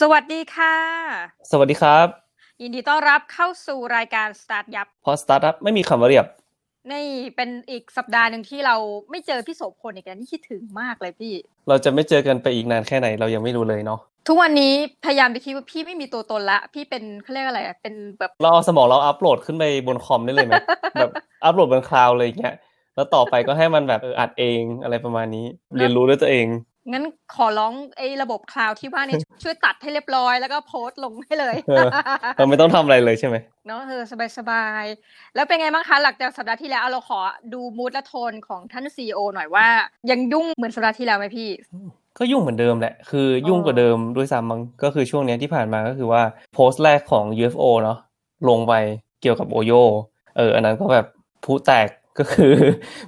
สวัสดีค่ะ สวัสดีครับ ยินดีต้อนรับเข้าสู่รายการ StartYupเพราะสตาร์ทอัพไม่มีคำว่าเรียบ นี่เป็นอีกสัปดาห์หนึ่งที่เราไม่เจอพี่โสพลอีกแล้วนี่คิดถึงมากเลยพี่ เราจะไม่เจอกันไปอีกนานแค่ไหนเรายังไม่รู้เลยเนาะทุกวันนี้พยายามไปคิดว่าพี่ไม่มีตัวตนละ พี่เป็นเขาเรียกอะไรอะเป็นแบบเราเอาสมองเราอัปโหลดขึ้นไปบนคอมได้เลยไหมแบบอัปโหลดบน cloud เลยอย่างเงี้ยแล้วต่อไปก็ให้มันแบบเอออัดเองอะไรประมาณนี้ เรียนรู้ด้วยตัวเองงั้นขอร้องไอ้ระบบคลาวที่ว่านี่ช่วยตัดให้เรียบร้อยแล้วก็โพสต์ลงให้เลยเออเราไม่ต้องทำอะไรเลยใช่ไหมเนาะเออสบายๆ แล้วเป็นไงบ้างคะ หลังจากสัปดาห์ที่แล้วเอาเราขอดูมูดและโทนของท่านซีอหน่อยว่า ยังยุ่งเหมือนสัปดาห์ที่แล้วไหมพี่ ก็ยุ่งเหมือนเดิมแหละ คือยุ่งกว่าเดิมด้วยซ้ำมั้งก็คือช่วงเนี้ยที่ผ่านมาก็คือว่าโพสต์แรกของ UFO เนาะลงไปเกี่ยวกับโอโยเอออันนั้นก็แบบผู้แตกก็คือ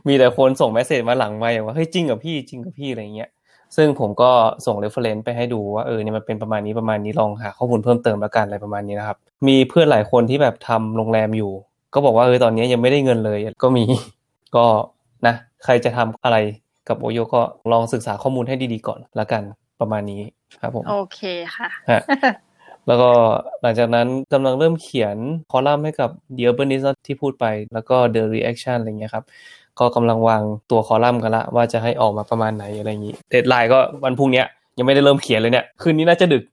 มีแต่คนส่งเมสเซจมาหลังมาอย่างว่าเฮ้ยจริงกับพี่จริงกับพี่อะไรเงี้ย ซึ่งผมก็ส่ง reference ไปให้ดูว่าเออเนี่ยมันเป็นประมาณนี้ประมาณนี้ลองหาข้อมูลเพิ่มเติมแล้วกันอะไรประมาณนี้นะครับ มีเพื่อนหลายคนที่แบบทำโรงแรมอยู่ ก็บอกว่าเออตอนนี้ยังไม่ได้เงินเลยก็มีก็นะใครจะทำอะไรกับโอโยก็ลองศึกษาข้อมูลให้ดีๆก่อนละกันประมาณนี้ครับผมโอเคค่ะฮะแล้วก็หลังจากนั้นกำลังเริ่มเขียนคอลัมน์ให้กับ The Urbanist ที่พูดไป แล้วก็ The Reaction อะไรเงี้ยครับก็กำลังวางตัวคอลัมน์กันละว่าจะให้ออกมาประมาณไหนอะไรอย่างนี้ deadline ก็วันพรุ่งเนี้ยยังไม่ได้เริ่มเขียนเลยเนี่ย คืนนี้น่าจะดึก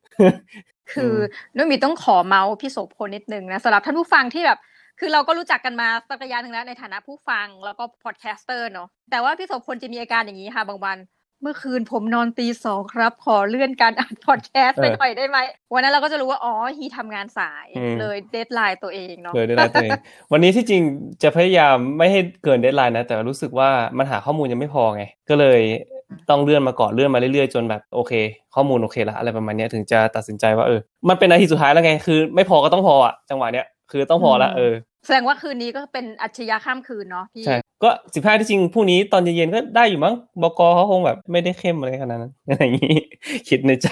คือนุ่นมีต้องขอเม้าท์พี่โสพลนิดนึงนะสำหรับท่านผู้ฟังที่แบบ คือเราก็รู้จักกันมาสักระยะหนึ่งแล้วในฐานะผู้ฟังแล้วก็ podcaster เนาะแต่ว่าพี่โสพลจะมีอาการอย่างนี้ค่ะบางวัน เมื่อคืนผมนอนตีสองครับ ขอเลื่อนการอัดแคสต์ไปเออหน่อยได้ไหม วันนั้นเราก็จะรู้ว่า อ๋อ he ทำงานสายอืมเลย deadline ตัวเองเนาะเลยได้ตัวเอง วันนี้ที่จริงจะพยายามไม่ให้เกิน deadline นะ แต่รู้สึกว่ามันหาข้อมูลยังไม่พอไง ก็เลยต้องเลื่อนมาก่อนเลื่อนมาเรื่อยๆจนแบบโอเค ข้อมูลโอเคละอะไรประมาณเนี้ยถึงจะตัดสินใจว่าเออมันเป็นนาทีสุดท้ายแล้วไงคือ ไม่พอก็ต้องพออะจังหวะเนี้ย คือต้องพอละเออ แสดงว่าคืนนี้ก็เป็นอัจฉริยะข้ามคืนเนาะพี่ ใช่ ก็สิบห้าที่จริงพรุ่งนี้ตอนเย็นๆก็ได้อยู่มั้งบกเขาคงแบบไม่ได้เข้มอะไรขนาดนั้นอะไรอย่างนี้ คิดในใจ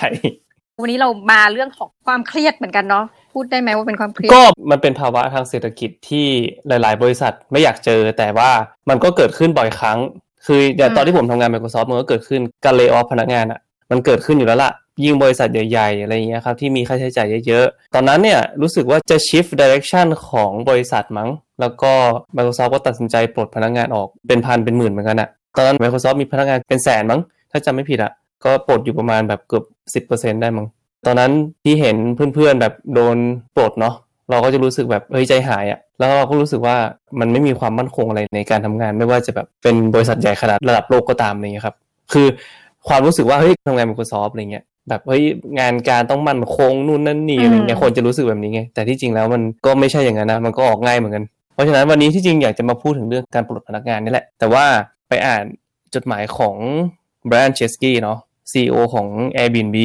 วันนี้เรามาเรื่องของความเครียดเหมือนกันเนาะพูดได้ไหมว่าเป็นความเครียด ก็มันเป็นภาวะทางเศรษฐกิจที่หลาย ๆ บริษัทไม่อยากเจอ แต่ว่ามันก็เกิดขึ้นบ่อยครั้ง คืออย่างตอนที่ผมทำงาน Microsoft มันก็เกิดขึ้นการเลิกออฟพนักงานอะมันเกิดขึ้นอยู่แล้วล่ะ ยิ่งบริษัทใหญ่ๆอะไรอย่างเงี้ยครับที่มีค่าใช้จ่ายเยอะๆ ตอนนั้นเนี่ยรู้สึกว่าจะ shift direction ของบริษัทมั้ง แล้วก็ Microsoft ก็ตัดสินใจปลดพนักงานออกเป็นพันเป็นหมื่นเหมือนกันอะตอนนั้น Microsoft มีพนักงานเป็นแสนมั้ง ถ้าจำไม่ผิดอะก็ปลดอยู่ประมาณแบบเกือบสิบเปอร์เซ็นได้มั้งตอนนั้นที่เห็นเพื่อนๆแบบโดนปลดเนาะเราก็จะรู้สึกแบบเฮ้ยใจหายอะแล้วเราก็รู้สึกว่ามันไม่มีความมั่นคงอะไรในการทำงาน ไม่ว่าจะแบบเป็นบริษัทใหญ่ขนาดระดับโลกก็ตามอะไรเงี้ยครับคือความรู้สึกว่าเฮ้ยทำงาน Microsoft อะไรเงี้ย แบบเฮ้ยงานการต้องมั่นคงนู่นนั่นนี่อะไรเงี้ยอืมคนจะรู้สึกแบบนี้ไงแต่ที่จริงแล้วมันก็ไม่ใช่อย่างนั้นนะมันก็ออกง่ายเหมือนกัน เพราะฉะนั้นวันนี้ที่จริงอยากจะมาพูดถึงเรื่องการปลดพนักงานนี่แหละ แต่ว่าไปอ่านจดหมายของ Brian Chesky เนาะ CEO ของ Airbnb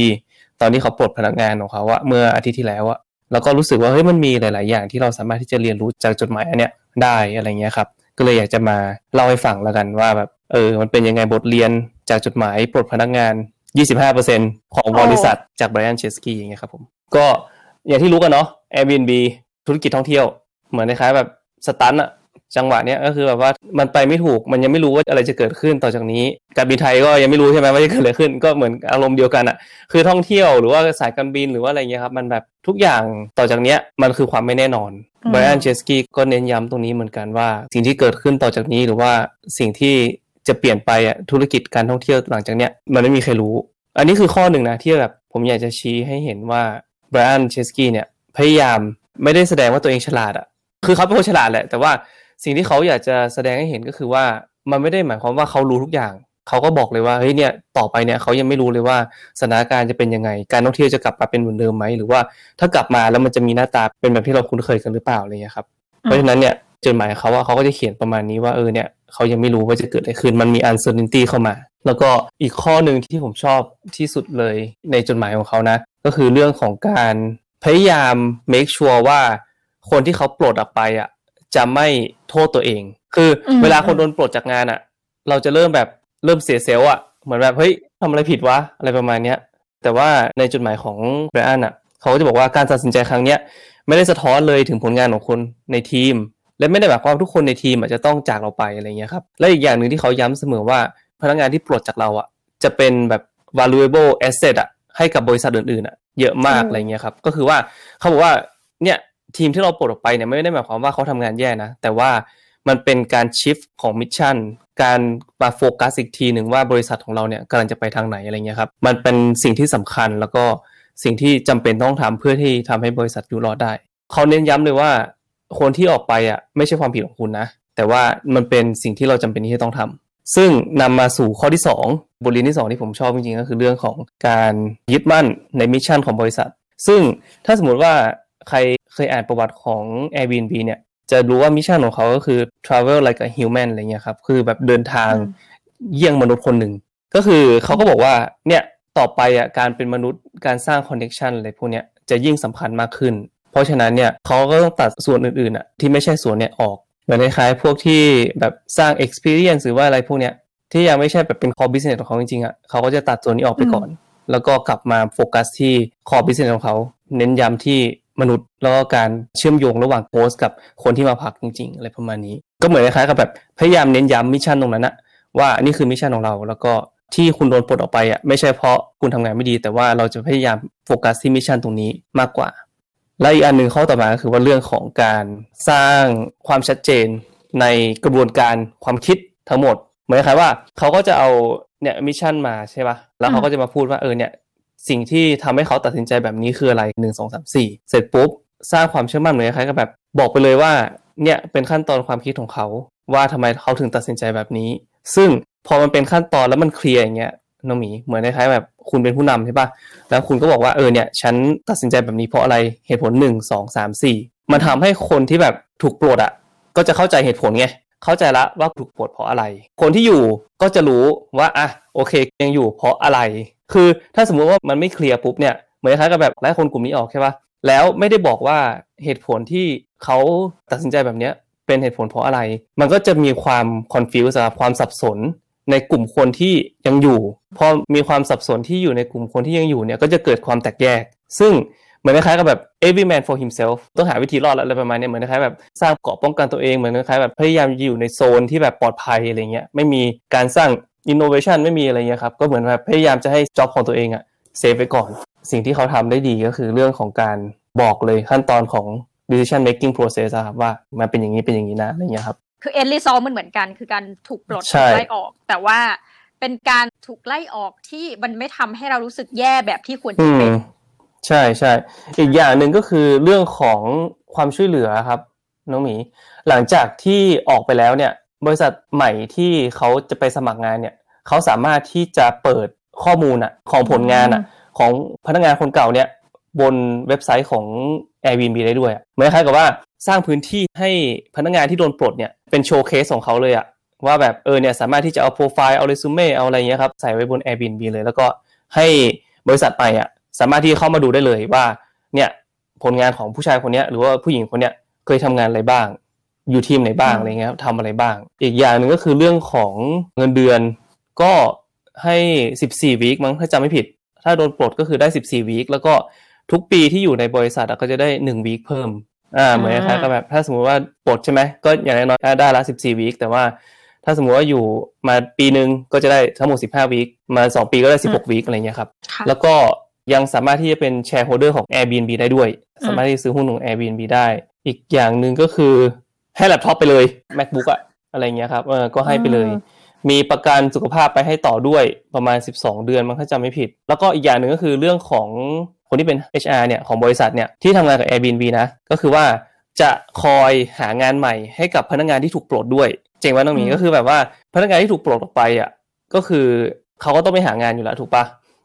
ตอนที่เขาปลดพนักงานของเขาอะเมื่ออาทิตย์ที่แล้วอะแล้วก็รู้สึกว่าเฮ้ยมันมีหลาย ๆ อย่างที่เราสามารถที่จะเรียนรู้จากจดหมายอันเนี้ยได้อะไรเงี้ยครับก็เลยอยากจะมาเล่าให้ฟังแล้วกันว่าแบบเออมันเป็นยังไงบทเรียนจากจดหมายปลดพนักงาน 25%ของบริษัทจาก Brian Chesky อย่างเงี้ยครับผม ก็อย่างที่รู้กันเนาะ Airbnb ธุรกิจท่องเที่ยว เหมือนคล้ายๆแบบสตันอะจังหวะเนี้ยก็คือแบบว่ามันไปไม่ถูกมันยังไม่รู้ว่าอะไรจะเกิดขึ้นต่อจากนี้ การบินไทยก็ยังไม่รู้ใช่ไหมว่าจะเกิดอะไรขึ้น ก็เหมือนอารมณ์เดียวกันอะคือท่องเที่ยวหรือว่าสายการบินหรือว่าอะไรเงี้ยครับมันแบบทุกอย่างต่อจากเนี้ยมันคือความไม่แน่นอนอืมไบรอันเชสกี้ก็เน้นย้ำตรงนี้เหมือนกันว่า สิ่งที่เกิดขึ้นต่อจากนี้หรือว่าสิ่งที่ จะเปลี่ยนไปอะธุรกิจการท่องเที่ยวหลังจากเนี้ยมันไม่มีใครรู้ อันนี้คือข้อหนึ่งนะที่แบบผมอยากจะชี้ให้เห็นว่าไบรอันเชสกี้เนี่ยพยายามไม่ได้แสดงว่าตัวเองฉลาดอะคือเขาเป็นคนฉลาดแหละ แต่ว่าสิ่งที่เขาอยากจะแสดงให้เห็นก็คือว่ามันไม่ได้หมายความว่าเขารู้ทุกอย่างเขาก็บอกเลยว่าเฮ้ยเนี่ยต่อไปเนี่ยเขายังไม่รู้เลยว่าสถานการณ์จะเป็นยังไง การท่องเที่ยวจะกลับมาเป็นเหมือนเดิมไหมหรือว่าถ้ากลับมาแล้วมันจะมีหน้าตาเป็นแบบที่เราคุ้นเคยกันหรือเปล่าอะไรเงี้ยครับเพราะฉะนั้นเนี่ยจดหมายเขาว่าเขาก็จะเขียนประมาณนี้ว่าเออเนี่ย เขายังไม่รู้ว่าจะเกิดอะไรขึ้น มันมี uncertainty เข้ามา แล้วก็อีกข้อหนึ่งที่ผมชอบที่สุดเลยในจดหมายของเขานะ ก็คือเรื่องของการพยายาม make sure ว่าคนที่เขาปลดออกไปอะจะไม่โทษตัวเอง คืออมเวลาคนโดนปลดจากงานอะ เราจะเริ่มแบบเริ่มเสียเซลล์อะเหมือนแบบเฮ้ยทำอะไรผิดวะอะไรประมาณเนี้ยแต่ว่าในจดหมายของไบรอันอะ เขาก็จะบอกว่าการตัดสินใจครั้งเนี้ยไม่ได้สะท้อนเลยถึงผลงานของคนในทีม และไม่ได้หมายความว่าทุกคนในทีมอาจจะต้องจากเราไปอะไรเงี้ยครับและอีกอย่างหนึ่งที่เขาย้ำเสมอว่าพนักงานที่ปลดจากเราอะจะเป็นแบบ valuable asset อะให้กับบริษัทอื่นๆอะเยอะมากอืมอะไรเงี้ยครับก็คือว่าเขาบอกว่าเนี่ยทีมที่เราปลดออกไปเนี่ยไม่ได้หมายความว่าเขาทำงานแย่นะแต่ว่ามันเป็นการ shift ของ mission การมาโฟกัสอีกทีหนึ่งว่าบริษัทของเราเนี่ยกำลังจะไปทางไหนอะไรเงี้ยครับมันเป็นสิ่งที่สำคัญแล้วก็สิ่งที่จำเป็นต้องทำเพื่อที่ทำให้บริษัทอยู่รอดได้ เขาเน้นย้ำเลยว่า คนที่ออกไปอะไม่ใช่ความผิดของคุณนะ แต่ว่ามันเป็นสิ่งที่เราจำเป็นที่จะต้องทำซึ่งนำมาสู่ข้อที่ 2 บทเรียนที่ 2 ที่ผมชอบจริงๆก็คือเรื่องของการยึดมั่นใน mission ของบริษัท ซึ่งถ้าสมมติว่าใครเคยอ่านประวัติของ Airbnb เนี่ยจะรู้ว่า mission ของเขาก็คือ travel like a human อะไรเงี้ยครับ คือแบบเดินทางเยี่ยงมนุษย์คนหนึ่ง ก็คือเขาก็บอกว่า เนี่ย ต่อไปอะ การเป็นมนุษย์ การสร้าง connection อะไรพวกเนี้ย จะยิ่งสำคัญมากขึ้น เพราะฉะนั้นเนี่ยเขาก็ต้องตัดส่วนอื่นๆอะที่ไม่ใช่ส่วนเนี้ยออก เหมือนคล้ายๆพวกที่แบบสร้าง experience หรือว่าอะไรพวกเนี้ยที่ยังไม่ใช่แบบเป็น core business ของเขาจริงๆอะเขาก็จะตัดส่วนนี้ออกไปก่อน แล้วก็กลับมาโฟกัสที่ core business ของเขา เน้นย้ำที่มนุษย์แล้วก็การเชื่อมโยงระหว่างโพสต์กับคนที่มาพักจริง ๆ อะไรประมาณนี้ ก็เหมือนคล้ายๆกับแบบพยายามเน้นย้ำ mission ตรงนั้นอะว่านี่คือ mission ของเรา แล้วก็ที่คุณโดนปลดออกไปอะไม่ใช่เพราะคุณทำงานไม่ดี แต่ว่าเราจะพยายามโฟกัสที่ mission ตรงนี้มากกว่า และอีกอันหนึ่งข้อต่อมาก็คือว่าเรื่องของการสร้างความชัดเจนในกระบวนการความคิดทั้งหมดเหมือนคล้ายว่าเขาก็จะเอาเนี่ย mission มาใช่ปะแล้วเขาก็จะมาพูดว่าเออเนี่ยสิ่งที่ทำให้เขาตัดสินใจแบบนี้คืออะไรหนึ่งสองสามสี่เสร็จปุ๊บสร้างความเชื่อมั่นเหมือนคล้ายกับแบบ บอกไปเลยว่าเนี่ยเป็นขั้นตอนความคิดของเขา ว่าทำไมเขาถึงตัดสินใจแบบนี้ ซึ่งพอมันเป็นขั้นตอนแล้วมันเคลียร์อย่างเงี้ย น้องหมีเหมือนคล้ายๆแบบคุณเป็นผู้นำใช่ปะแล้วคุณก็บอกว่าเออเนี่ยฉันตัดสินใจแบบนี้เพราะอะไรเหตุผลหนึ่งสองสามสี่มันทำให้คนที่แบบถูกปลดอะ ก็จะเข้าใจเหตุผลไงเข้าใจละว่าถูกปลดเพราะอะไร คนที่อยู่ก็จะรู้ว่าอะโอเคยังอยู่เพราะอะไร คือถ้าสมมุติว่ามันไม่เคลียร์ปุ๊บเนี่ยเหมือนคล้ายกับแบบไล่คนกลุ่มนี้ออกใช่ปะแล้วไม่ได้บอกว่าเหตุผลที่เขาตัดสินใจแบบเนี้ยเป็นเหตุผลเพราะอะไร มันก็จะมีความ confuse อะความสับสน ในกลุ่มคนที่ยังอยู่พอมีความสับสนที่อยู่ในกลุ่มคนที่ยังอยู่เนี่ยก็จะเกิดความแตกแยก ซึ่งเหมือนคล้ายๆกับแบบ every man for himself ต้องหาวิธีรอดอะไรประมาณนี้เหมือนคล้ายแบบสร้างเกราะป้องกันตัวเองเหมือนคล้ายแบบพยายามอยู่ในโซนที่แบบปลอดภัยอะไรเงี้ยไม่มีการสร้าง innovation ไม่มีอะไรเงี้ยครับก็เหมือนแบบพยายามจะให้ job ของตัวเองอะเซฟไว้ก่อน สิ่งที่เขาทำได้ดีก็คือเรื่องของการบอกเลยขั้นตอนของ decision making process อะครับว่ามันเป็นอย่างนี้เป็นอย่างนี้นะอะไรเงี้ยครับ คือเอ็นรีซอมันเหมือนกัน คือการถูกปลดใช่ถูกไล่ออก แต่ว่าเป็นการถูกไล่ออกที่มันไม่ทำให้เรารู้สึกแย่แบบที่ควรอืจะเป็มนใช่ใช่อีกอย่างหนึ่งก็คือเรื่องของความช่วยเหลือครับน้องหมี หลังจากที่ออกไปแล้วเนี่ย บริษัทใหม่ที่เขาจะไปสมัครงานเนี่ยเขาสามารถที่จะเปิดข้อมูลอะของผลงานอะของพนักงานคนเก่าเนี่ยบนเว็บไซต์ของ Airbnb ได้ด้วยอะเหมือนคล้ายกับว่าสร้างพื้นที่ให้พนักงานที่โดนปลดเนี่ยเป็นโชว์เคสของเขาเลยอะว่าแบบเออเนี่ยสามารถที่จะเอาโปรไฟล์เอาเรซูเม่เอาอะไรเงี้ยครับใส่ไว้บน Airbnb เลย แล้วก็ให้บริษัทไปอะสามารถที่เข้ามาดูได้เลยว่าเนี่ยผลงานของผู้ชายคนเนี้ยหรือว่าผู้หญิงคนเนี้ยเคยทำงานอะไรบ้าง อยู่ทีมไหนบ้างอืมอะไรเงี้ยครับทำอะไรบ้าง อีกอย่างหนึ่งก็คือเรื่องของเงินเดือนก็ให้ 14วีคมั้งถ้าจำไม่ผิด ถ้าโดนปลดก็คือได้ 14วีคแล้วก็ ทุกปีที่อยู่ในบริษัทอะก็จะได้1วีคเพิ่มอ่าเหมือนคล้ายๆกับแบบถ้าสมมติว่าปลดใช่ไหมก็อย่างน้อยๆได้ละ14วีคแต่ว่าถ้าสมมติว่าอยู่มาปีหนึ่งก็จะได้ทั้งหมด15วีคมา2ปีก็ได้16 week อะไรเงี้ยครับค่ะแล้วก็ยังสามารถที่จะเป็น shareholder ของ Airbnb ได้ด้วย สามารถที่จะซื้อหุ้นของ Airbnb ได้ อีกอย่างหนึ่งก็คือให้แล็ปท็อปไปเลย MacBook อะอะไรเงี้ยครับเออก็ให้ไปเลยอืมมีประกันสุขภาพไปให้ต่อด้วยประมาณ 12 เดือนมันถ้าจำไม่ผิด แล้วก็อีกอย่างหนึ่งก็คือเรื่องของ คนที่เป็น HR เนี่ยของบริษัทเนี่ยที่ทำงานกับ Airbnb นะ ก็คือว่าจะคอยหางานใหม่ให้กับพนักงานที่ถูกปลดด้วย เจ๋งว่าน้องหมีอืมก็คือแบบว่าพนักงานที่ถูกปลดออกไปอะก็คือเขาก็ต้องไปหางานอยู่แล้วถูกปะ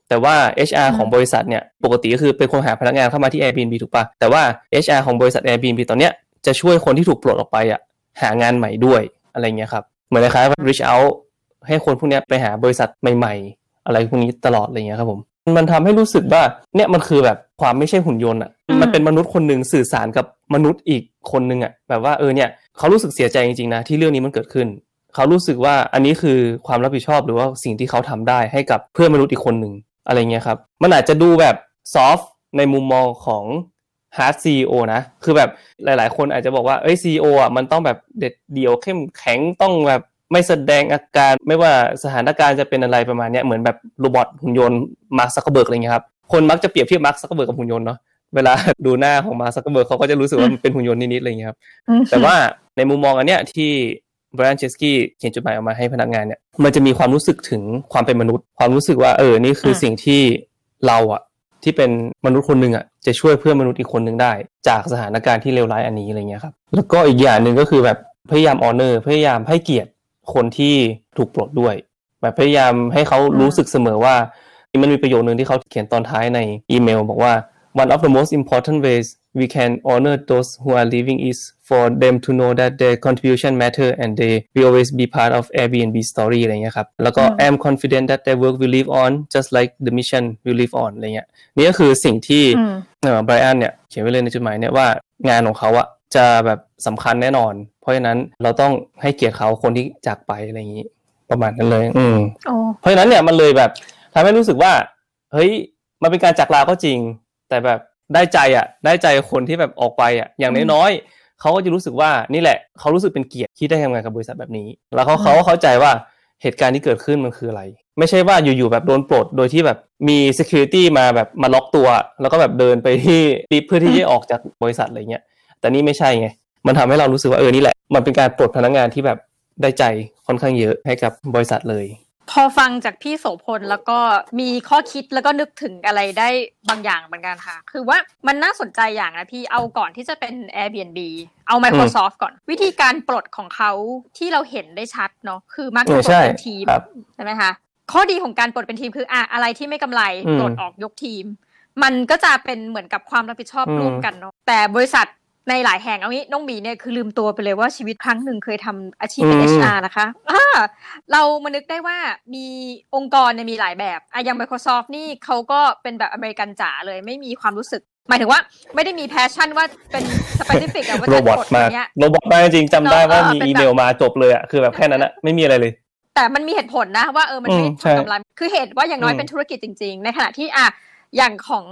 แต่ว่า HR ของบริษัทเนี่ยปกติก็คือเป็นคนหาพนักงานเข้ามาที่ Airbnb ถูกปะแต่ว่า HR ของบริษัท Airbnb ตอนเนี้ยจะช่วยคนที่ถูกปลดออกไปอะหางานใหม่ด้วยอะไรเงี้ยครับเหมือนคล้ายๆว่า reach out ให้คนพวกเนี้ยไปหาบริษัทใหม่ ๆ อะไรพวกนี้ตลอดอะไรเงี้ยครับผม มันทำให้รู้สึกว่าเนี่ยมันคือแบบความไม่ใช่หุ่นยนต์อะอืมมันเป็นมนุษย์คนหนึ่งสื่อสารกับมนุษย์อีกคนหนึ่งอะแบบว่าเออเนี่ยเขารู้สึกเสียใจจริงๆนะที่เรื่องนี้มันเกิดขึ้น เขารู้สึกว่าอันนี้คือความรับผิดชอบหรือว่าสิ่งที่เขาทำได้ให้กับเพื่อนมนุษย์อีกคนหนึ่งอะไรเงี้ยครับมันอาจจะดูแบบ soft ในมุมมองของ hard CEO นะ คือแบบหลาย ๆ คนอาจจะบอกว่า เอ้ย CEO อะมันต้องแบบเด็ดเดี่ยวเข้มแข็งต้องแบบ ไม่แสดงอาการไม่ว่าสถานการณ์จะเป็นอะไรประมาณเนี้ยเหมือนแบบ robot หุ่นยนต์มาร์คซักเคอร์เบิร์กอะไรเงี้ยครับคนมักจะเปรียบเทียบมาร์คซักเคอร์เบิร์กกับหุ่นยนต์เนาะเวลาดูหน้าของมาร์คซักเคอร์เบิร์กเขาก็จะรู้สึกว่ามันเป็นหุ่นยนต์นิดๆอะไรอย่างเงี้ยครับแต่ว่าในมุมมองอันเนี้ยที่ไบรอันเชสกี้เขียนจดหมายออกมาให้พนักงานเนี่ยมันจะมีความรู้สึกถึงความเป็นมนุษย์ ความรู้สึกว่าเออนี่คือสิ่งที่เราอะที่เป็นมนุษย์คนหนึ่งอะจะช่วยเพื่อนมนุษย์อีกคนหนึ่งได้ จากสถานการณ์ที่เลวร้ายอันนี้อะไรเงี้ยครับแล้วก็อีกอย่างหนึ่งก็คือแบบพยายาม honor พยายามให้เกียรติ คนที่ถูกปลดด้วยแบบพยายามให้เขารู้สึกเสมอว่ามันมีประโยคนึงที่เขาเขียนตอนท้ายในอีเมล บอกว่า one of the most important ways we can honor those who are leaving is for them to know that their contribution matter and they will always be part of Airbnb story อะไรเงี้ยครับ แล้วก็ I am confident that their work will live on just like the mission will live on อะไรเงี้ย นี่ก็คือสิ่งที่เอ่อไบรอันเนี่ย เขียนไว้เลยในจดหมายเนี่ยว่างานของเขาอะจะแบบสำคัญแน่นอน เพราะฉะนั้นเราต้องให้เกียรติเขาคนที่จากไปอะไรอย่างนี้ ประมาณนั้นเลย อืมเพราะฉะนั้นเนี่ยมันเลยแบบทำให้รู้สึกว่า เฮ้ย มันเป็นการจากลาก็จริง แต่แบบได้ใจอะได้ใจคนที่แบบออกไปอะอย่างน้อยๆ เขาก็จะรู้สึกว่านี่แหละเขารู้สึกเป็นเกียรติที่ได้ทำงานกับบริษัทแบบนี้ แล้วเขาเขาก็เข้าใจว่าเหตุการณ์ที่เกิดขึ้นมันคืออะไร ไม่ใช่ว่าอยู่ๆแบบโดนปลดโดยที่แบบมี security มาแบบมาล็อกตัว แล้วก็แบบเดินไปที่ปิดเพื่อที่จะออกจากบริษัทอะไรเงี้ยแต่นี่ไม่ใช่ไงมันทำให้เรารู้สึกว่าเออนี่แหละ มันเป็นการปลดพนักงานที่แบบได้ใจค่อนข้างเยอะให้กับบริษัทเลย พอฟังจากพี่โสพลแล้วก็มีข้อคิดแล้วก็นึกถึงอะไรได้บางอย่างเหมือนกันค่ะ คือว่ามันน่าสนใจอย่างนะพี่เอาก่อนที่จะเป็น Airbnb เอา Microsoft ก่อน วิธีการปลดของเขาที่เราเห็นได้ชัดเนาะคือมักจะปลดเป็นทีมใช่ไหมคะข้อดีของการปลดเป็นทีมคืออะอะไรที่ไม่กำไรปลดออกยกทีม มันก็จะเป็นเหมือนกับความรับผิดชอบร่วมกันเนาะแต่บริษัท ในหลายแห่งเอางี้น้องบีเนี่ยคือลืมตัวไปเลยว่าชีวิตครั้งหนึ่งเคยทำอาชีพเป็น HR นะคะะเรามานึกได้ว่ามีองค์กรเนี่ยมีหลายแบบอะอย่าง Microsoft นี่เขาก็เป็นแบบอเมริกันจ๋าเลยไม่มีความรู้สึก หมายถึงว่าไม่ได้มี passion ว่าเป็น specific อะว่าจะกดอย่างเงี้ยโรบอทมากจริงจำได้ว่ามีอีเมลมาจบเลยอะคือแบบแค่นั้นอะไม่มีอะไรเลยแต่มันมีเหตุผลนะว่าเออมันไม่ทำกำไรคือเหตุว่าอย่างน้อยเป็นธุรกิจจริง ๆ ในขณะที่อะอย่างของ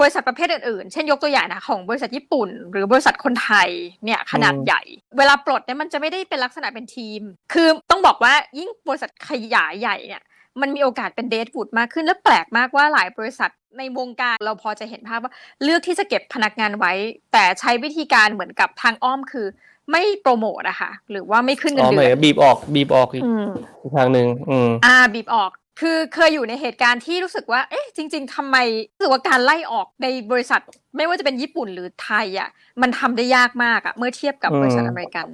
บริษัทประเภทอื่นๆ เช่นยกตัวอย่างนะของบริษัทญี่ปุ่น หรือบริษัทคนไทยเนี่ยขนาดใหญ่ เวลาปลดเนี่ยมันจะไม่ได้เป็นลักษณะเป็นทีม คือต้องบอกว่ายิ่งบริษัทขยายใหญ่เนี่ยมันมีโอกาสเป็นเดทวูดมากขึ้นและแปลกมากว่าหลายบริษัทในวงการเราพอจะเห็นภาพว่าเลือกที่จะเก็บพนักงานไว้ แต่ใช้วิธีการเหมือนกับทางอ้อมคือ ไม่โปรโมทอะค่ะหรือว่าไม่ขึ้นเงินเดือนบีบออกบีบออกอีกทางหนึ่งอืมอ่าบีบออก คือเคยอยู่ในเหตุการณ์ที่รู้สึกว่า เอ๊ะ จริง ๆทำไมรู้สึกว่าการไล่ออกในบริษัท ไม่ว่าจะเป็นญี่ปุ่นหรือไทยอะ มันทำได้ยากมากอะ เมื่อเทียบกับบริษัทอเมริกัน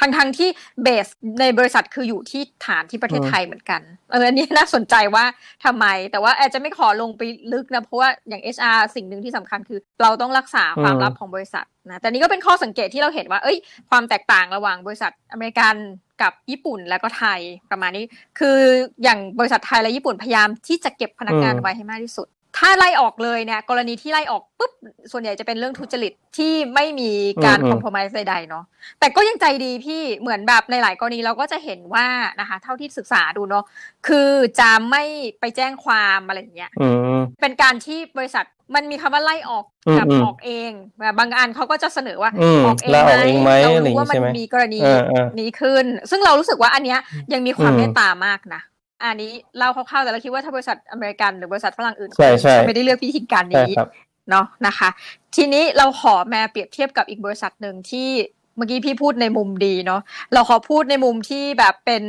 ทั้งทั้งที่เบสในบริษัทคืออยู่ที่ฐานที่ประเทศไทยเหมือนกัน เออ อันนี้น่าสนใจว่าทำไม แต่ว่าแอจะไม่ขอลงไปลึกนะ เพราะว่าอย่าง HR สิ่งหนึ่งที่สำคัญคือ เราต้องรักษาความลับของบริษัทนะ แต่นี้ก็เป็นข้อสังเกตที่เราเห็นว่า เอ้ย ความแตกต่างระหว่างบริษัทอเมริกัน กับญี่ปุ่นแล้วก็ไทยประมาณนี้ คืออย่างบริษัทไทยและญี่ปุ่นพยายามที่จะเก็บพนักงานไว้ให้มากที่สุด ถ้าไล่ออกเลยเนี่ยกรณีที่ไล่ออกปุ๊บส่วนใหญ่จะเป็นเรื่องทุจริตที่ไม่มีการคอมโพมไใดๆเนาะแต่ก็ยังใจดีพี่เหมือนแบบในหลายกรณีเราก็จะเห็นว่านะคะ เท่าที่ศึกษาดูเนาะคือจะไม่ไปแจ้งความอะไรอย่างเงี้ยเป็นการที่บริษัท มันมีคำว่าไล่ออกกับออกเองบางอันเขาก็จะเสนอว่าออกเองไหมเรารู้ว่ามันมีกรณีนี้ขึ้น ซึ่งเรารู้สึกว่าอันเนี้ยยังมีความเมตตามากนะอันนี้เล่าคร่าวๆแต่เราคิดว่าถ้าบริษัทอเมริกันหรือบริษัทฝรั่งอื่นไม่ได้เลือกวิธีการนี้เนาะนะคะ ทีนี้เราขอแมาเปรียบเทียบกับอีกบริษัทหนึ่งที่เมื่อกี้พี่พูดในมุมดีเนาะเราขอพูดในมุมที่แบบเป็น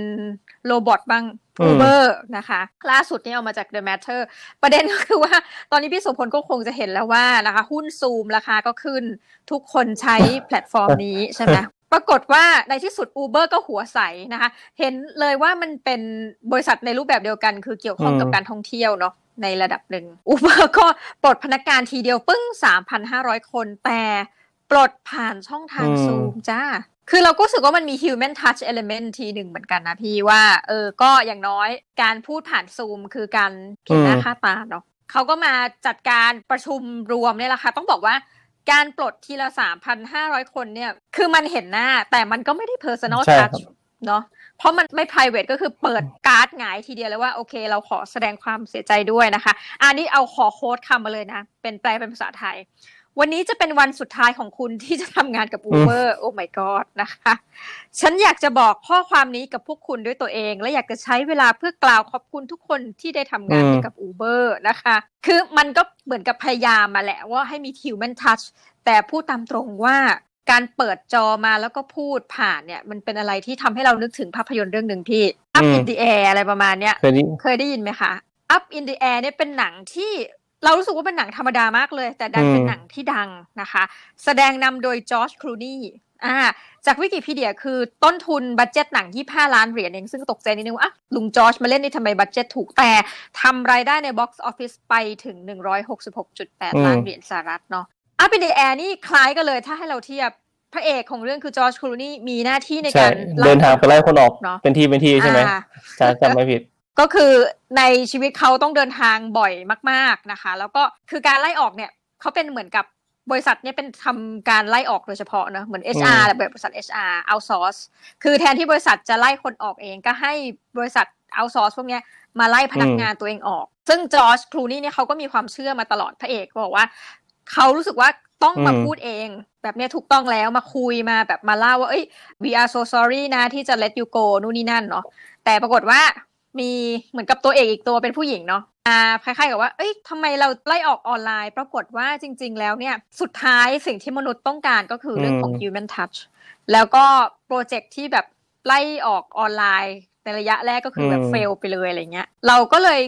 โรบอทบ้าง Uber นะคะ ล่าสุดนี่เอามาจาก The Matter ประเด็นก็คือว่าตอนนี้พี่สุพลก็คงจะเห็นแล้วว่านะคะ หุ้นซูมราคาก็ขึ้น ทุกคนใช้แพลตฟอร์มนี้ใช่ไหมปรากฏว่าในที่สุด Uber ก็หัวใสนะคะ เห็นเลยว่ามันเป็นบริษัทในรูปแบบเดียวกัน คือเกี่ยวข้องกับการท่องเที่ยวเนาะในระดับหนึ่ง Uber ก็ปลดพนักงานทีเดียวปึ้ง 3,500 คนแต่ปลดผ่านช่องทางซูมจ้า คือเราก็รู้สึกว่ามันมี human touch element ทีหนึ่งเหมือนกันนะพี่ว่า เออ ก็อย่างน้อยการพูดผ่านซูมคือการเขียนหน้าค่าตาเนาะเขาก็มาจัดการประชุมรวมเนี่ยแหละค่ะ ต้องบอกว่าการปลดทีละ 3,500 คนเนี่ย คือมันเห็นหน้า แต่มันก็ไม่ได้ personal touch เนาะเพราะมันไม่ private ก็คือเปิดการ์ดหงายทีเดียวเลยว่า โอเค เราขอแสดงความเสียใจด้วยนะคะ อันนี้เอาขอโค้ดคำมาเลยนะ เป็นแปลเป็นภาษาไทย วันนี้จะเป็นวันสุดท้ายของคุณที่จะทำงานกับ Uber โอ้ my god นะคะ ฉันอยากจะบอกข้อความนี้กับพวกคุณด้วยตัวเอง และอยากจะใช้เวลาเพื่อกล่าวขอบคุณทุกคนที่ได้ทำงานอืมให้กับ Uber นะคะ คือมันก็เหมือนกับพยายามมาแหละว่าให้มี human touch แต่พูดตามตรงว่าการเปิดจอมาแล้วก็พูดผ่านเนี่ย มันเป็นอะไรที่ทำให้เรานึกถึงภาพยนตร์เรื่องหนึ่งพี่ Up in the air อะไรประมาณเนี้ยเคยได้เคยได้ยินไหมคะ Up in the Air เนี่ยเป็นหนังที่ เรารู้สึกว่าเป็นหนังธรรมดามากเลย แต่ดันอืมเป็นหนังที่ดังนะคะ แสดงนำโดยจอร์จคลูนีย์อ่าจากวิกิพีเดียคือต้นทุน budget หนัง 25 ล้านเหรียญเองซึ่งตกใจนิดนึงว่าอะลุงจอร์จมาเล่นนี่ทำไม budget ถูกแต่ทำรายได้ใน box office ไปถึง 166.8 ล้านเหรียญสหรัฐเนาะ Up in the Air นี่คล้ายกันเลยถ้าให้เราเทียบพระเอกของเรื่องคือจอร์จคลูนีย์มีหน้าที่ในใช่การเดินทางไปไล่คนออกเนาะเป็นที่เป็นที่ใช่ไหมอ่าจะจำไม่ผิด ก็คือในชีวิตเขาต้องเดินทางบ่อยมาก ๆนะคะ แล้วก็คือการไล่ออกเนี่ยเขาเป็นเหมือนกับบริษัทเนี่ยเป็นทำการไล่ออกโดยเฉพาะเนอะเหมือน HR อืมแบบบริษัท HR outsource คือแทนที่บริษัทจะไล่คนออกเองก็ให้บริษัท outsource พวกเนี้ยมาไล่พนักงานตัวเองออก ซึ่งจอร์จคลูนี่เนี่ยเขาก็มีความเชื่อมาตลอดพระเอกก็บอกว่า เขารู้สึกว่าต้องมาอืมพูดเอง แบบเนี้ยถูกต้องแล้วมาคุยมาแบบมาเล่าว่าเอ้ย we are so sorry นะที่จะ let you go นู่นนี่นั่นเนาะแต่ปรากฏว่า มีเหมือนกับตัวเอกอีกตัวเป็นผู้หญิงเนาะอ่าคล้ายๆกับว่า เอ้ยทำไมเราไล่ออกออนไลน์ ปรากฏว่าจริง ๆ แล้วเนี่ย สุดท้ายสิ่งที่มนุษย์ต้องการก็คือเรื่องของอืม human touch แล้วก็โปรเจกต์ที่แบบไล่ออกออนไลน์ ในระยะแรกก็คือแบบอืมเฟลไปเลยอะไรเงี้ย เราก็เลย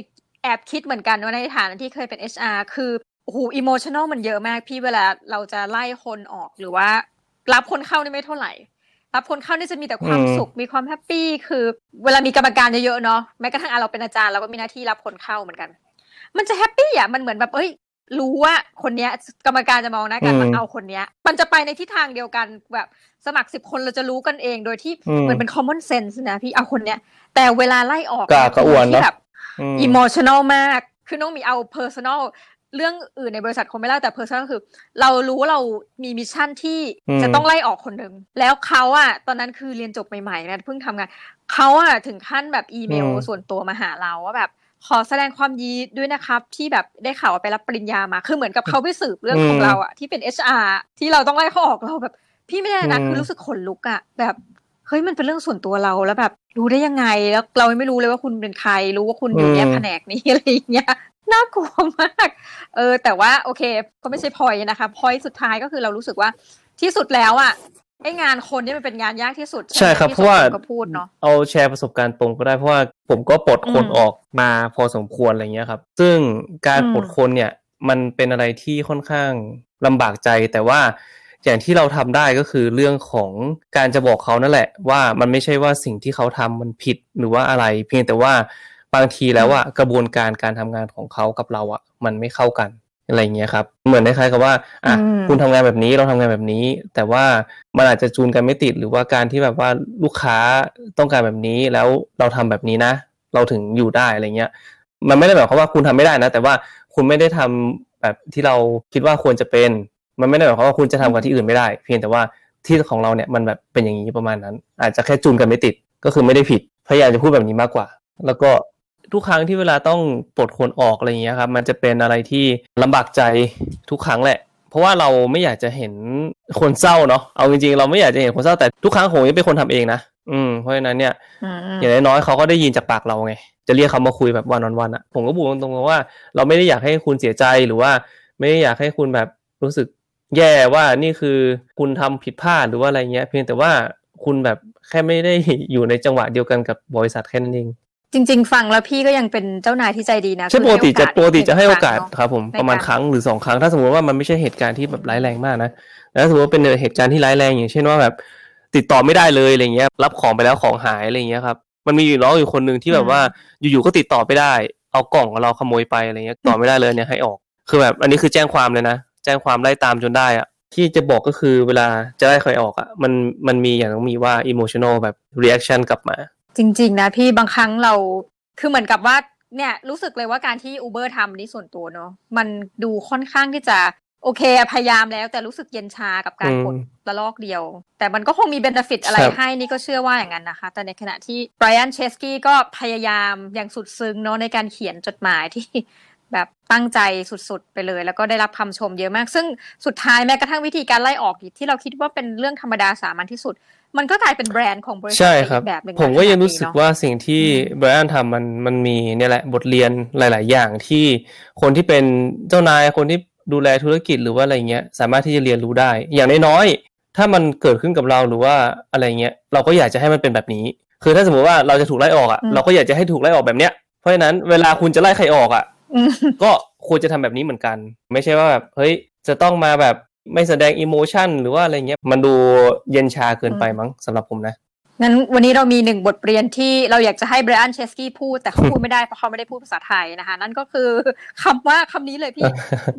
แอบคิดเหมือนกันว่าในฐานะที่เคยเป็น HR คือโอ้โหอิโมชัน a ลมันเยอะมากพี่เวลาเราจะไล่คนออกหรือว่ารับคนเข้านี่ไม่เท่าไหร่ รับคนเข้านี่จะมีแต่ความอืมสุขมีความ happy คือเวลามีกรรมการเยอะๆเนาะแม้กระทั่งอะเราเป็นอาจารย์เราก็มีหน้าที่รับคนเข้าเหมือนกัน มันจะ happy อะมันเหมือนแบบเอ้ย รู้ว่าคนเนี้ย กรรมการจะมองหน้ากันอืมมาเอาคนเนี้ย มันจะไปในทิศทางเดียวกันแบบสมัครสิบคนเราจะรู้กันเองโดยที่อืมเหมือนเป็น common sense นะพี่เอาคนเนี้ย แต่เวลาไล่ออกกระอักกระอ่วนเนอะที่แบบอืมอิโมชัน a ลมากคือน้องมีเอา personal เรื่องอื่นในบริษัทคงไม่เล่าแต่ personal คือ เรารู้ว่าเรามี mission ที่อืมจะต้องไล่ออกคนหนึ่งแล้วเขาอะตอนนั้นคือเรียนจบใหม่ๆนะเพิ่งทำงานเขาอะถึงขั้นแบบอีเมลอืมส่วนตัวมาหาเราว่าแบบขอแสดงความยินดีด้วยนะครับที่แบบได้ข่าวว่าไปรับปริญญามา คือเหมือนกับเขาไปสืบเรื่องของเราอะที่เป็น HR ที่เราต้องไล่เขาออกเราแบบ พี่ไม่ได้นะคือรู้สึกขนลุกอะแบบเฮ้ยมันเป็นเรื่องส่วนตัวเราแล้วแบบ รู้ได้ยังไงแล้วเราไม่รู้เลยว่าคุณเป็นใคร รู้ว่าคุณอยู่แยกแผนกนี้อะไรอย่างเงี้ยน่ากลัวมาก เออ แต่ว่าโอเค ก็ไม่ใช่พอยนะคะพอยสุดท้ายก็คือเรารู้สึกว่าที่สุดแล้วอะไองานคนนี่มันเป็นงานยากที่สุด ใช่ไหมครับที่เพราะว่าสมพงษ์ก็พูดเนาะเอาแชร์ประสบการณ์ตรงก็ได้เพราะว่าผมก็ปลดคนอืมออกมาพอสมควรอะไรเงี้ยครับ ซึ่งการอืมปลดคนเนี่ยมันเป็นอะไรที่ค่อนข้างลำบากใจแต่ว่า อย่างที่เราทำได้ก็คือเรื่องของการจะบอกเขานั่นแหละ ว่ามันไม่ใช่ว่าสิ่งที่เขาทำมันผิดหรือว่าอะไร เพียงแต่ว่าบางทีแล้วอะกระบวนการการทำงานของเขากับเราอะมันไม่เข้ากันอะไรเงี้ยครับ เหมือนคล้ายๆกับว่าอะอืมคุณทำงานแบบนี้เราทำงานแบบนี้ แต่ว่ามันอาจจะจูนกันไม่ติดหรือว่าการที่แบบว่าลูกค้าต้องการแบบนี้แล้วเราทำแบบนี้นะ เราถึงอยู่ได้อะไรเงี้ย มันไม่ได้หมายความว่าคุณทำไม่ได้นะ แต่ว่าคุณไม่ได้ทำแบบที่เราคิดว่าควรจะเป็น มันไม่ได้หมายความว่าคุณจะทำกับที่อื่นไม่ได้ เพียงแต่ว่าที่ของเราเนี่ยมันแบบเป็นอย่างนี้ประมาณนั้น อาจจะแค่จูนกันไม่ติดก็คือไม่ได้ผิดพยายามจะพูดแบบนี้มากกว่า แล้วก็ทุกครั้งที่เวลาต้องปลดคนออกอะไรอย่างเงี้ยครับ มันจะเป็นอะไรที่ลำบากใจทุกครั้งแหละ เพราะว่าเราไม่อยากจะเห็นคนเศร้าเนาะเอาจริงๆ เราไม่อยากจะเห็นคนเศร้าแต่ทุกครั้งผมจะเป็นคนทำเองนะอืมเพราะฉะนั้นเนี่ยอืมอย่างน้อยๆเขาก็ได้ยินจากปากเราไงจะเรียกเขามาคุยแบบวันออนวันอะผมก็บอกตรงๆว่า เราไม่ได้อยากให้คุณเสียใจหรือว่า ไม่ได้อยากให้คุณแบบรู้สึก แย่ว่านี่คือคุณทำผิดพลาดหรือว่าอะไรเงี้ย เพียงแต่ว่าคุณแบบแค่ไม่ได้อยู่ในจังหวะเดียวกันกับบริษัทแค่นั้นเองจริง ๆ ฟังแล้วพี่ก็ยังเป็นเจ้านายที่ใจดีนะใช่คือปกติจะให้ปกติจะให้โอกาสหนึ่งครับผมในประมาณการครั้งหรือสองครั้งถ้าสมมติว่ามันไม่ใช่เหตุการณ์ที่แบบร้ายแรงมากนะแล้วสมมติว่าเป็นเหตุการณ์ที่ร้ายแรงอย่างเช่นว่าแบบติดต่อไม่ได้เลยอะไรเงี้ย รับของไปแล้วของหายอะไรเงี้ยครับมันมีอยู่น้องอยู่คนหนึ่งที่แบบว่าอยู่ๆก็ติดต่อไม่ได้ เอากล่องของเราขโมยไปอะไรเงี้ยต่อไม่ได้เลยเนี่ยให้ออกคือแบบอันนี้คือแจ้งความเลยนะ แจ้งความไล่ตามจนได้อะที่จะบอกก็คือเวลาจะได้ใครออกอะมันมันมีอย่างต้องมีว่า emotional แบบ reaction กลับมา จริง ๆ นะพี่บางครั้งเราคือเหมือนกับว่าเนี่ยรู้สึกเลยว่าการที่ Uber ทำนี่ส่วนตัวเนาะมันดูค่อนข้างที่จะโอเคพยายามแล้วแต่รู้สึกเย็นชากับการอืมกดระลอกเดียว แต่มันก็คงมีเบนฟิตอะไรครับให้นี่ก็เชื่อว่าอย่างนั้นนะคะ แต่ในขณะที่ไบรอันเชสกี้ก็พยายามอย่างสุดซึ้งเนาะในการเขียนจดหมายที่ แบบตั้งใจสุดๆ ไปเลย แล้วก็ได้รับคำชมเยอะมาก ซึ่งสุดท้ายแม้กระทั่งวิธีการไล่ออกที่เราคิดว่าเป็นเรื่องธรรมดาสามัญที่สุด มันก็กลายเป็นแบรนด์ของบริษัทใช่ไปครับอีกแบบหนึ่งผมก็ยังนะรู้สึกเนาะว่าสิ่งที่อืมไบรอันทำมันมันมีเนี่ยแหละบทเรียนหลาย ๆ อย่างที่คนที่เป็นเจ้านายคนที่ดูแลธุรกิจหรือว่าอะไรเงี้ยสามารถที่จะเรียนรู้ได้ อย่างน้อยๆถ้ามันเกิดขึ้นกับเราหรือว่าอะไรเงี้ยเราก็อยากจะให้มันเป็นแบบนี้ คือถ้าสมมติว่าเราจะถูกไล่ออกอะอืมเราก็อยากจะให้ถูกไล่ออกแบบเนี้ยเพราะฉะนั้นเวลาคุณจะไล่ใครออกอะอืม ก็ควรจะทำแบบนี้เหมือนกัน ไม่ใช่ว่าแบบเฮ้ยจะต้องมาแบบไม่แสดงอิโมชันหรือว่าอะไรเงี้ยมันดูเย็นชาเกินไปมั้งสำหรับผมนะงั้นวันนี้เรามีหนึ่งบทเรียนที่เราอยากจะให้ไบรอันเชสกี้พูด แต่เขาพูดไม่ได้เพราะเขาไม่ได้พูดภาษาไทยนะคะ นั่นก็คือคำว่าคำนี้เลยพี่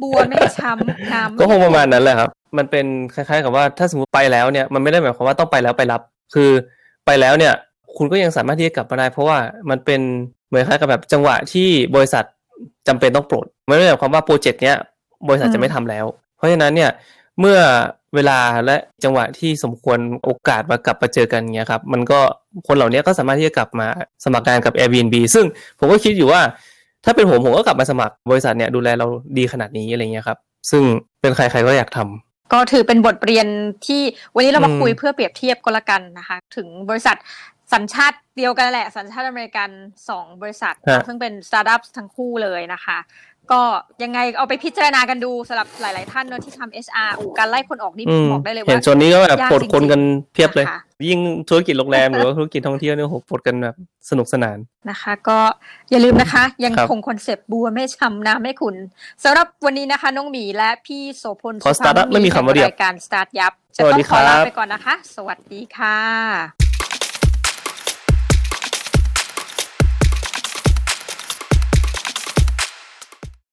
บัวไม่ช้ำน้ำก็คงประมาณนั้นแหละครับ มันเป็นคล้ายๆกับว่าถ้าสมมติไปแล้วเนี่ยมันไม่ได้หมายความว่าต้องไปแล้วไปรับ คือไปแล้วเนี่ย คุณก็ยังสามารถที่จะกลับมาได้ เพราะว่ามันเป็นเหมือนคล้ายกับแบบจังหวะที่บริษัท จำเป็นต้องปลดไม่ได้หมายความว่าโปรเจกต์เนี้ยบริษัทจะไม่ทำแล้ว เพราะฉะนั้นเนี่ยเมื่อเวลาและจังหวะที่สมควรโอกาสมากลับมาเจอกันเงี้ยครับมันก็คนเหล่านี้ก็สามารถที่จะกลับมาสมัครงานกับ Airbnb ซึ่งผมก็คิดอยู่ว่า ถ้าเป็นผมผมก็กลับมาสมัครบริษัทเนี่ยดูแลเราดีขนาดนี้อะไรเงี้ยครับซึ่งเป็นใครๆก็อยากทำก็ถือเป็นบทเรียนที่วันนี้เรามาอืมคุยเพื่อเปรียบเทียบก็แล้วกันนะคะ ถึงบริษัท สัญชาติเดียวกันแหละ สัญชาติอเมริกันสองบริษัทฮะซึ่งเป็นสตาร์ทอัพทั้งคู่เลยนะคะ ก็ยังไงเอาไปพิจารณากันดูสำหรับหลาย ๆ ท่านเนอะที่ทำ HR อูการไล่คนออกนี่อืมบอกได้เลยเห็นว่าช่วงนี้ก็แบบยากปลดคนจริงๆกันเพียบเลยนะคะยิ่งธุรกิจโรงแรมหรือว่าธุรกิจท่องเที่ยวเนี่ยโหปลดกันแบบสนุกสนานนะคะ ก็อย่าลืมนะคะ ยังครับคงคอนเซปต์บัวไม่ช้ำน้ำไม่ขุนสำหรับวันนี้นะคะ น้องหมีและพี่โสพลขอสุภาพ startup ไม่มีคำว่าเดียวรายการ Start ยับจะสวัสต้อดีงขอลาครับไปก่อนนะคะ สวัสดีค่ะ